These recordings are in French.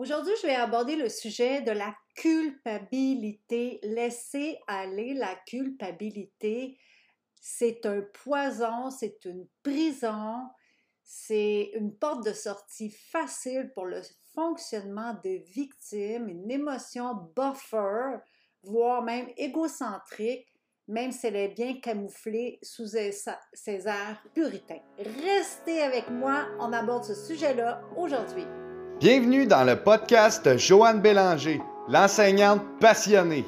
Aujourd'hui, je vais aborder le sujet de la culpabilité. Laisser aller la culpabilité, c'est un poison, c'est une prison, c'est une porte de sortie facile pour le fonctionnement des victimes, une émotion buffer, voire même égocentrique, même si elle est bien camouflée sous ses airs puritains. Restez avec moi, on aborde ce sujet-là aujourd'hui. Bienvenue dans le podcast Joanne Bélanger, l'enseignante passionnée.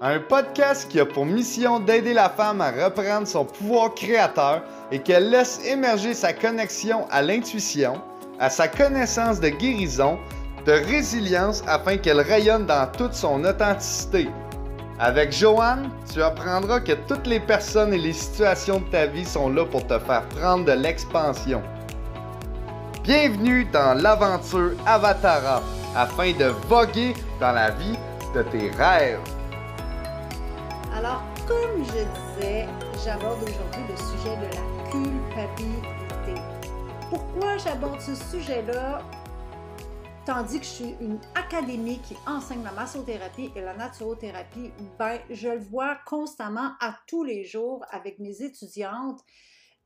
Un podcast qui a pour mission d'aider la femme à reprendre son pouvoir créateur et qu'elle laisse émerger sa connexion à l'intuition, à sa connaissance de guérison, de résilience afin qu'elle rayonne dans toute son authenticité. Avec Joanne, tu apprendras que toutes les personnes et les situations de ta vie sont là pour te faire prendre de l'expansion. Bienvenue dans l'aventure Avatara afin de voguer dans la vie de tes rêves. Alors, comme je disais, j'aborde aujourd'hui le sujet de la culpabilité. Pourquoi j'aborde ce sujet-là? Tandis que je suis une académie qui enseigne la massothérapie et la naturothérapie, ben, je le vois constamment à tous les jours avec mes étudiantes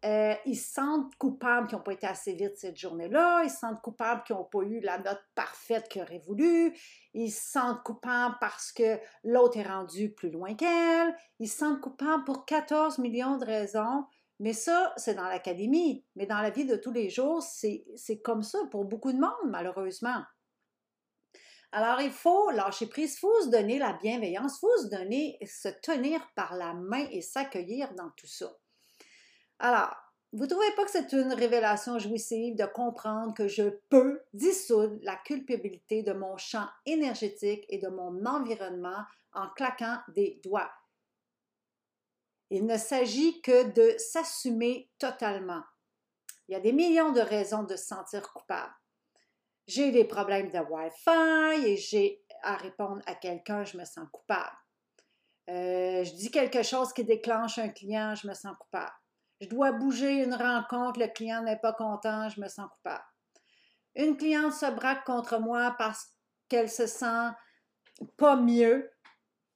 euh, ils se sentent coupables qui n'ont pas été assez vite cette journée-là. Ils se sentent coupables qui n'ont pas eu la note parfaite qu'ils auraient voulu. Ils se sentent coupables parce que l'autre est rendu plus loin qu'elle. Ils se sentent coupables pour 14 millions de raisons. Mais ça, c'est dans l'académie. Mais dans la vie de tous les jours, c'est comme ça pour beaucoup de monde, malheureusement. Alors, il faut lâcher prise, il faut se donner la bienveillance, il faut se donner, se tenir par la main et s'accueillir dans tout ça. Alors, vous ne trouvez pas que c'est une révélation jouissive de comprendre que je peux dissoudre la culpabilité de mon champ énergétique et de mon environnement en claquant des doigts? Il ne s'agit que de s'assumer totalement. Il y a des millions de raisons de se sentir coupable. J'ai des problèmes de Wi-Fi et j'ai à répondre à quelqu'un, je me sens coupable. Euh, je dis quelque chose qui déclenche un client, je me sens coupable. Je dois bouger une rencontre, le client n'est pas content, je me sens coupable. Une cliente se braque contre moi parce qu'elle se sent pas mieux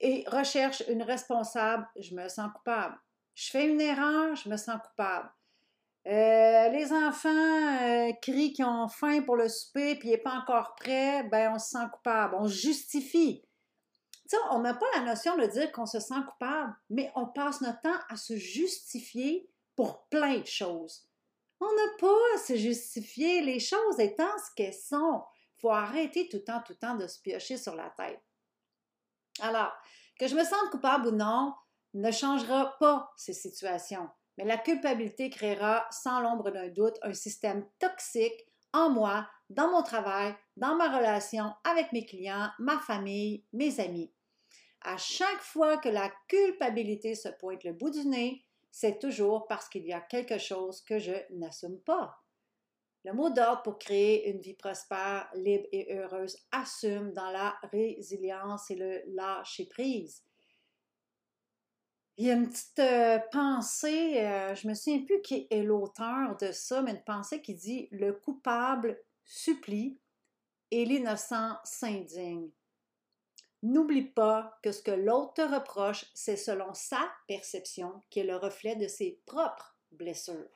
et recherche une responsable, je me sens coupable. Je fais une erreur, je me sens coupable. Euh, les enfants euh, crient qu'ils ont faim pour le souper puis il n'est pas encore prêt, ben on se sent coupable, on justifie. Tu on n'a pas la notion de dire qu'on se sent coupable, mais on passe notre temps à se justifier pour plein de choses. On n'a pas à se justifier les choses étant ce qu'elles sont. Il faut arrêter tout le temps, tout le temps de se piocher sur la tête. Alors, que je me sente coupable ou non ne changera pas ces situations, mais la culpabilité créera sans l'ombre d'un doute un système toxique en moi, dans mon travail, dans ma relation avec mes clients, ma famille, mes amis. À chaque fois que la culpabilité se pointe le bout du nez, c'est toujours parce qu'il y a quelque chose que je n'assume pas. Le mot d'ordre pour créer une vie prospère, libre et heureuse assume dans la résilience et le lâcher prise. Il y a une petite euh, pensée, euh, je me souviens plus qui est l'auteur de ça, mais une pensée qui dit Le coupable supplie et l'innocent s'indigne. N'oublie pas que ce que l'autre te reproche, c'est selon sa perception qui est le reflet de ses propres blessures.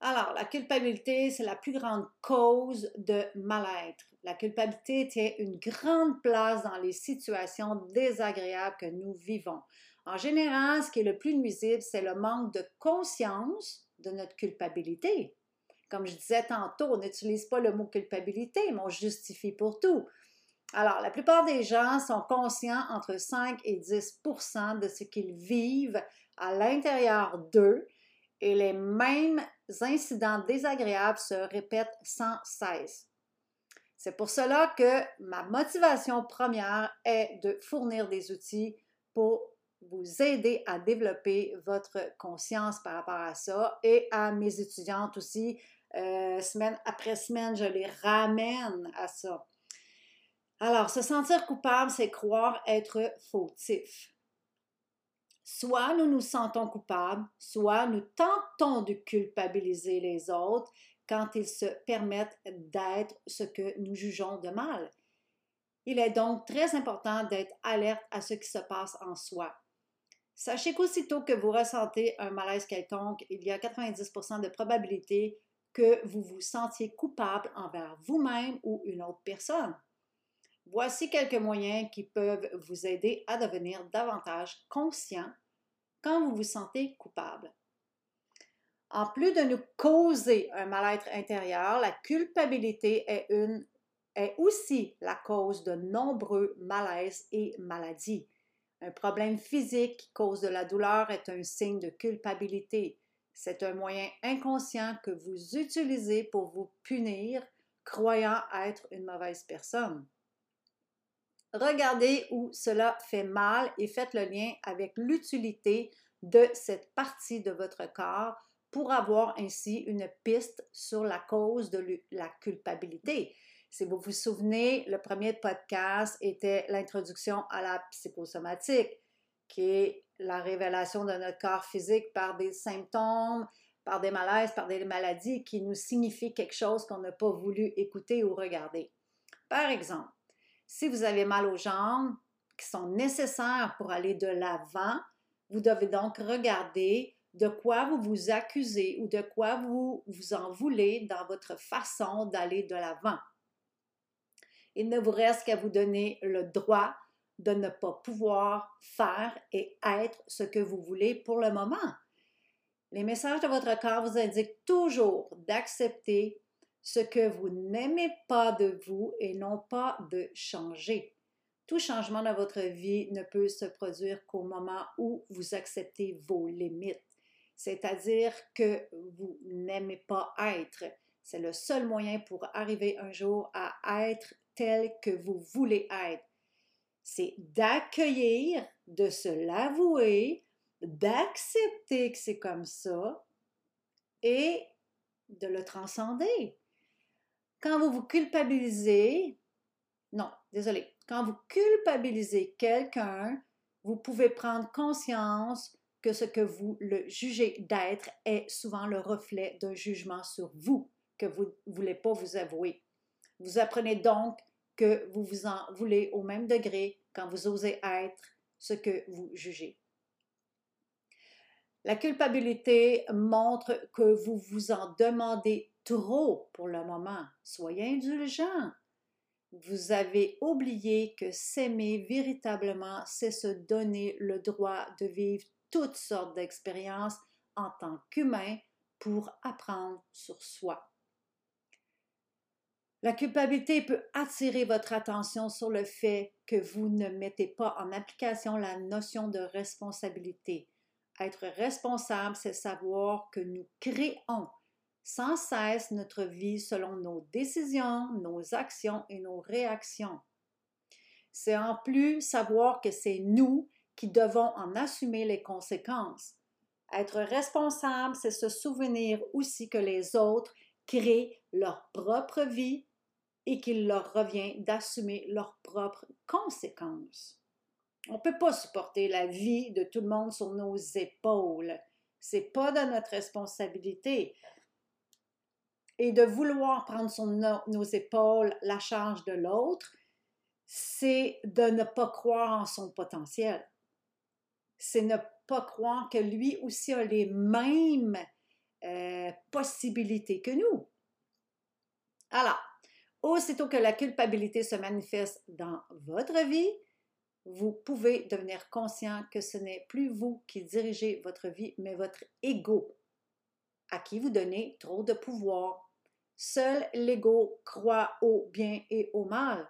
Alors, la culpabilité, c'est la plus grande cause de mal-être. La culpabilité tient une grande place dans les situations désagréables que nous vivons. En général, ce qui est le plus nuisible, c'est le manque de conscience de notre culpabilité. Comme je disais tantôt, on n'utilise pas le mot culpabilité, mais on justifie pour tout. Alors, la plupart des gens sont conscients entre 5 et 10% de ce qu'ils vivent à l'intérieur d'eux et les mêmes incidents désagréables se répètent sans cesse. C'est pour cela que ma motivation première est de fournir des outils pour vous aider à développer votre conscience par rapport à ça et à mes étudiantes aussi. Euh, semaine après semaine, je les ramène à ça. Alors, se sentir coupable, c'est croire être fautif. Soit nous nous sentons coupables, soit nous tentons de culpabiliser les autres quand ils se permettent d'être ce que nous jugeons de mal. Il est donc très important d'être alerte à ce qui se passe en soi. Sachez qu'aussitôt que vous ressentez un malaise quelconque, il y a 90% de probabilité que vous vous sentiez coupable envers vous-même ou une autre personne. Voici quelques moyens qui peuvent vous aider à devenir davantage conscient quand vous vous sentez coupable. En plus de nous causer un mal-être intérieur, la culpabilité est, est aussi la cause de nombreux malaises et maladies. Un problème physique qui cause de la douleur est un signe de culpabilité. C'est un moyen inconscient que vous utilisez pour vous punir, croyant être une mauvaise personne. Regardez où cela fait mal et faites le lien avec l'utilité de cette partie de votre corps pour avoir ainsi une piste sur la cause de la culpabilité. Si vous vous souvenez, le premier podcast était l'introduction à la psychosomatique, qui est la révélation de notre corps physique par des symptômes, par des malaises, par des maladies qui nous signifient quelque chose qu'on n'a pas voulu écouter ou regarder. Par exemple, si vous avez mal aux jambes qui sont nécessaires pour aller de l'avant, vous devez donc regarder de quoi vous vous accusez ou de quoi vous vous en voulez dans votre façon d'aller de l'avant. Il ne vous reste qu'à vous donner le droit de ne pas pouvoir faire et être ce que vous voulez pour le moment. Les messages de votre corps vous indiquent toujours d'accepter ce que vous n'aimez pas de vous et non pas de changer. Tout changement dans votre vie ne peut se produire qu'au moment où vous acceptez vos limites c'est-à-dire que vous n'aimez pas être. C'est le seul moyen pour arriver un jour à être tel que vous voulez être. C'est d'accueillir, de se l'avouer, d'accepter que c'est comme ça et de le transcender. Quand vous vous culpabilisez, non, désolé, quand vous culpabilisez quelqu'un, vous pouvez prendre conscience que ce que vous le jugez d'être est souvent le reflet d'un jugement sur vous que vous ne voulez pas vous avouer. Vous apprenez donc que vous vous en voulez au même degré quand vous osez être ce que vous jugez. La culpabilité montre que vous vous en demandez trop pour le moment. Soyez indulgent. Vous avez oublié que s'aimer véritablement, c'est se donner le droit de vivre toutes sortes d'expériences en tant qu'humain pour apprendre sur soi. La culpabilité peut attirer votre attention sur le fait que vous ne mettez pas en application la notion de responsabilité. Être responsable, c'est savoir que nous créons sans cesse notre vie selon nos décisions, nos actions et nos réactions. C'est en plus savoir que c'est nous qui devons en assumer les conséquences. Être responsable, c'est se souvenir aussi que les autres créent leur propre vie et qu'il leur revient d'assumer leurs propres conséquences. On ne peut pas supporter la vie de tout le monde sur nos épaules. C'est pas de notre responsabilité. Et de vouloir prendre sur nos épaules la charge de l'autre, c'est de ne pas croire en son potentiel c'est ne pas croire que lui aussi a les mêmes euh, possibilités que nous. Alors, aussitôt que la culpabilité se manifeste dans votre vie, vous pouvez devenir conscient que ce n'est plus vous qui dirigez votre vie, mais votre ego, à qui vous donnez trop de pouvoir. Seul l'ego croit au bien et au mal.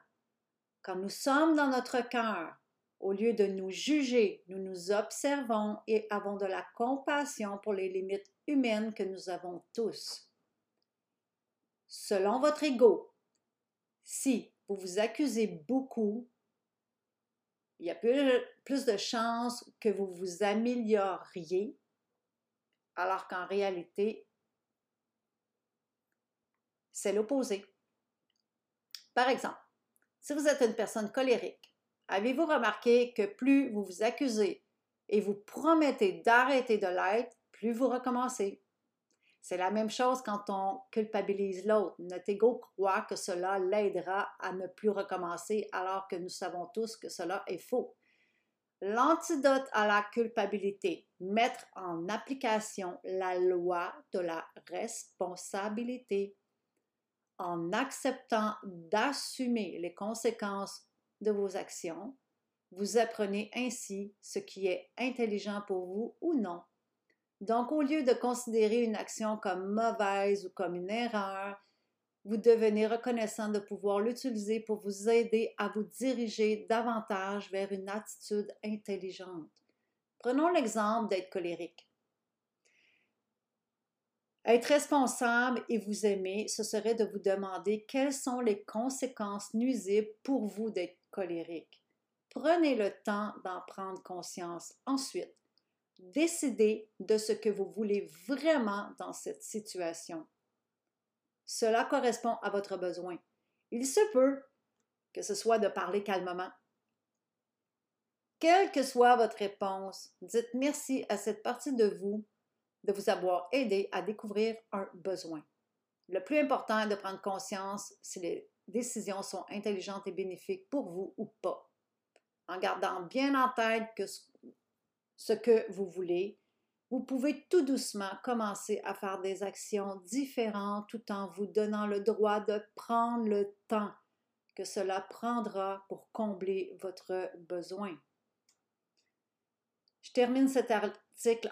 Quand nous sommes dans notre cœur, au lieu de nous juger, nous nous observons et avons de la compassion pour les limites humaines que nous avons tous. Selon votre ego, si vous vous accusez beaucoup, il y a plus, de chances que vous vous amélioriez, alors qu'en réalité, c'est l'opposé. Par exemple, si vous êtes une personne colérique, Avez-vous remarqué que plus vous vous accusez et vous promettez d'arrêter de l'être, plus vous recommencez? C'est la même chose quand on culpabilise l'autre. Notre ego croit que cela l'aidera à ne plus recommencer alors que nous savons tous que cela est faux. L'antidote à la culpabilité, mettre en application la loi de la responsabilité en acceptant d'assumer les conséquences de vos actions, vous apprenez ainsi ce qui est intelligent pour vous ou non. Donc, au lieu de considérer une action comme mauvaise ou comme une erreur, vous devenez reconnaissant de pouvoir l'utiliser pour vous aider à vous diriger davantage vers une attitude intelligente. Prenons l'exemple d'être colérique. Être responsable et vous aimer, ce serait de vous demander quelles sont les conséquences nuisibles pour vous d'être colérique. Prenez le temps d'en prendre conscience. Ensuite, décidez de ce que vous voulez vraiment dans cette situation. Cela correspond à votre besoin. Il se peut que ce soit de parler calmement. Quelle que soit votre réponse, dites merci à cette partie de vous de vous avoir aidé à découvrir un besoin. Le plus important est de prendre conscience si les décisions sont intelligentes et bénéfiques pour vous ou pas, en gardant bien en tête que ce que vous voulez, vous pouvez tout doucement commencer à faire des actions différentes tout en vous donnant le droit de prendre le temps que cela prendra pour combler votre besoin. Je termine cet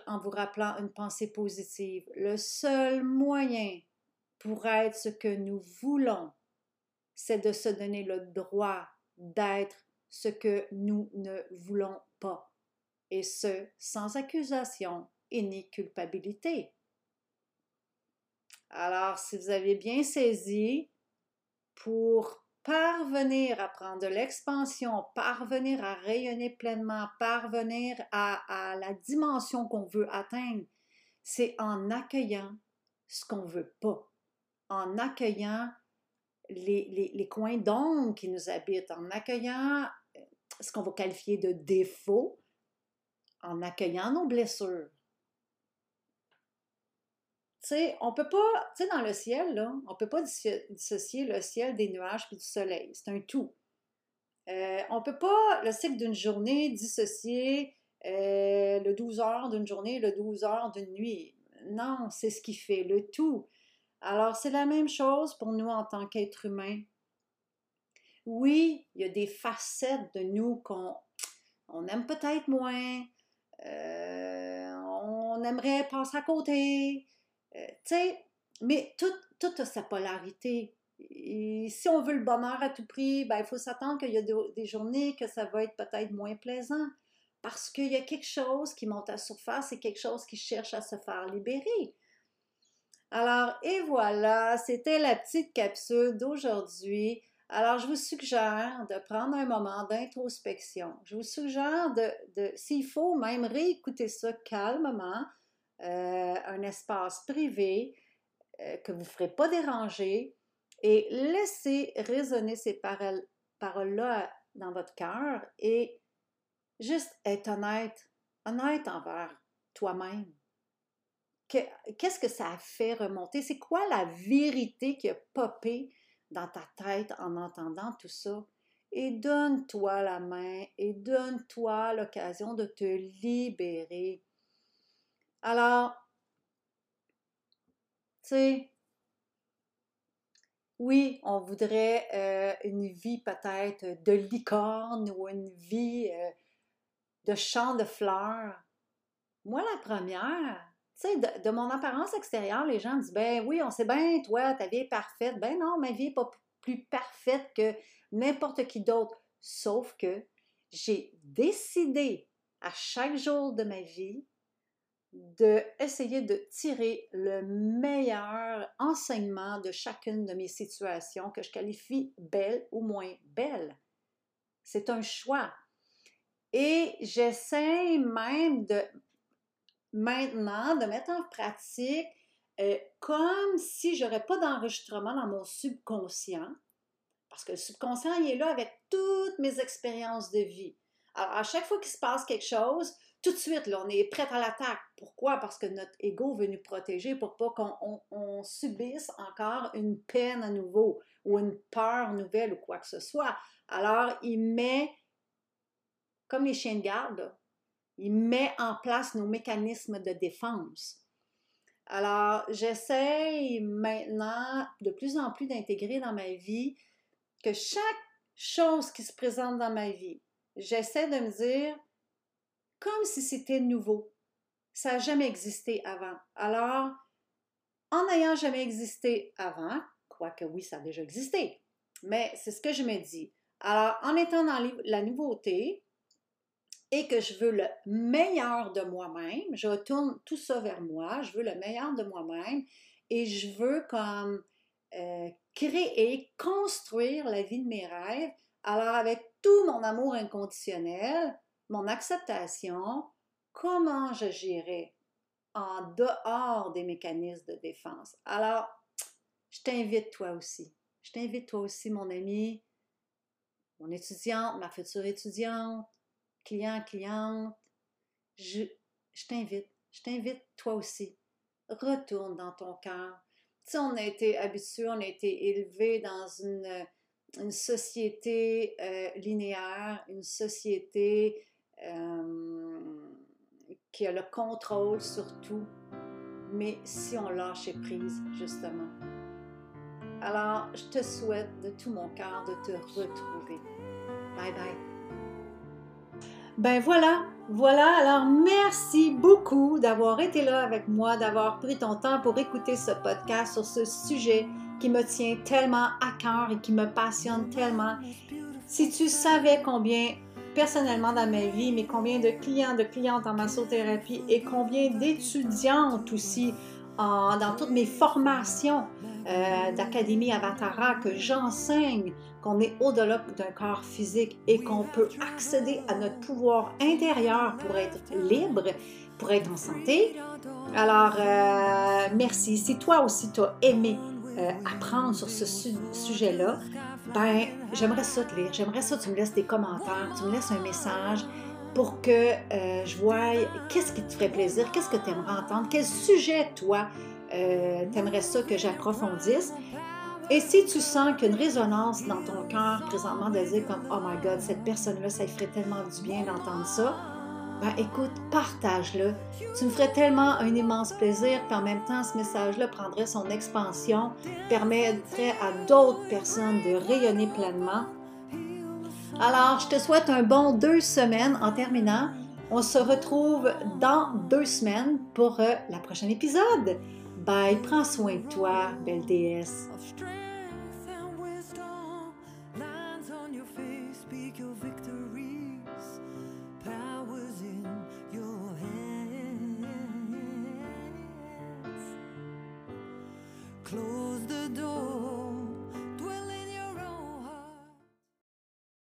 en vous rappelant une pensée positive. Le seul moyen pour être ce que nous voulons, c'est de se donner le droit d'être ce que nous ne voulons pas, et ce, sans accusation et ni culpabilité. Alors, si vous avez bien saisi, pour parvenir à prendre de l'expansion, parvenir à rayonner pleinement, parvenir à, la dimension qu'on veut atteindre, c'est en accueillant ce qu'on ne veut pas, en accueillant les, coins d'ombre qui nous habitent, en accueillant euh, ce qu'on va qualifier de défaut, en accueillant nos blessures, sais, on peut pas, tu sais, dans le ciel, là, on peut pas dissocier le ciel des nuages puis du soleil. C'est un tout. Euh, on peut pas, le cycle d'une journée, dissocier euh, le 12 heures d'une journée, le 12 heures d'une nuit. Non, c'est ce qui fait le tout. Alors, c'est la même chose pour nous en tant qu'êtres humains. Oui, il y a des facettes de nous qu'on on aime peut-être moins, euh, on aimerait passer à côté, euh, tu sais, mais tout, a sa polarité. Si on veut le bonheur à tout prix, ben, il faut s'attendre qu'il y a des journées que ça va être peut-être moins plaisant parce qu'il y a quelque chose qui monte à surface et quelque chose qui cherche à se faire libérer. Alors, et voilà, c'était la petite capsule d'aujourd'hui. Alors, je vous suggère de prendre un moment d'introspection. Je vous suggère de s'il faut, même réécouter ça calmement euh, un espace privé euh, que vous ne ferez pas déranger et laissez résonner ces paroles-là dans votre cœur et juste être honnête, honnête envers toi-même. Qu'est-ce que ça a fait remonter? C'est quoi la vérité qui a popé dans ta tête en entendant tout ça? Et donne-toi la main et donne-toi l'occasion de te libérer alors, tu sais, oui, on voudrait euh, une vie peut-être de licorne ou une vie euh, de champ de fleurs. Moi, la première, tu sais, de, mon apparence extérieure, les gens disent, ben oui, on sait bien, toi, ta vie est parfaite. Ben non, ma vie n'est pas plus parfaite que n'importe qui d'autre. Sauf que j'ai décidé à chaque jour de ma vie de de tirer le meilleur enseignement de chacune de mes situations que je qualifie belle ou moins belle. C'est un choix. Et j'essaie même de maintenant de mettre en pratique euh, comme si j'aurais pas d'enregistrement dans mon subconscient, parce que le subconscient il est là avec toutes mes expériences de vie. Alors à chaque fois qu'il se passe quelque chose, tout de suite, on est prêt à l'attaque. Pourquoi? Parce que notre ego veut nous protéger pour pas qu'on subisse encore une peine à nouveau ou une peur nouvelle ou quoi que ce soit. Alors, il met, comme les chiens de garde, il met en place nos mécanismes de défense. Alors, j'essaie maintenant de plus en plus d'intégrer dans ma vie que chaque chose qui se présente dans ma vie, j'essaie de me dire comme si c'était nouveau. Ça n'a jamais existé avant. Alors, en n'ayant jamais existé avant, quoique oui, ça a déjà existé, mais c'est ce que je me dis. Alors, en étant dans la nouveauté et que je veux le meilleur de moi-même, je retourne tout ça vers moi, je veux le meilleur de moi-même et je veux comme euh, créer, construire la vie de mes rêves. Alors, avec tout mon amour inconditionnel, mon acceptation, comment j'agirais en dehors des mécanismes de défense. Alors, je t'invite toi aussi. Je t'invite toi aussi, mon ami, mon étudiante, ma future étudiante, client, cliente. Je, je t'invite, je t'invite toi aussi. Retourne dans ton cœur. Tu sais, on a été habitué, on a été élevé dans une, une société euh, linéaire, une société euh, qui a le contrôle sur tout, mais si on lâche prise, justement. Alors, je te souhaite de tout mon cœur de te retrouver. Bye bye. Ben voilà, voilà. Alors, merci beaucoup d'avoir été là avec moi, d'avoir pris ton temps pour écouter ce podcast sur ce sujet qui me tient tellement à cœur et qui me passionne tellement. Si tu savais combien personnellement dans ma vie, mais combien de clients, de clientes en massothérapie et combien d'étudiantes aussi dans toutes mes formations euh, d'Académie Avatara que j'enseigne qu'on est au-delà d'un corps physique et qu'on peut accéder à notre pouvoir intérieur pour être libre, pour être en santé. Alors, euh, merci. Si toi aussi tu as aimé euh, apprendre sur ce sujet-là, ben, j'aimerais ça te lire. J'aimerais ça que tu me laisses des commentaires, tu me laisses un message pour que euh, je voie qu'est-ce qui te ferait plaisir, qu'est-ce que tu aimerais entendre, quel sujet, toi, euh, tu aimerais ça que j'approfondisse. Et si tu sens qu'une résonance dans ton cœur présentement de dire comme Oh my God, cette personne-là, ça lui ferait tellement du bien d'entendre ça, ben écoute, partage-le. Tu me ferais tellement un immense plaisir, puis en même temps, ce message-là prendrait son expansion, permettrait à d'autres personnes de rayonner pleinement. Alors, je te souhaite un bon deux semaines en terminant. On se retrouve dans deux semaines pour euh, la prochaine épisode. Bye, prends soin de toi, belle déesse.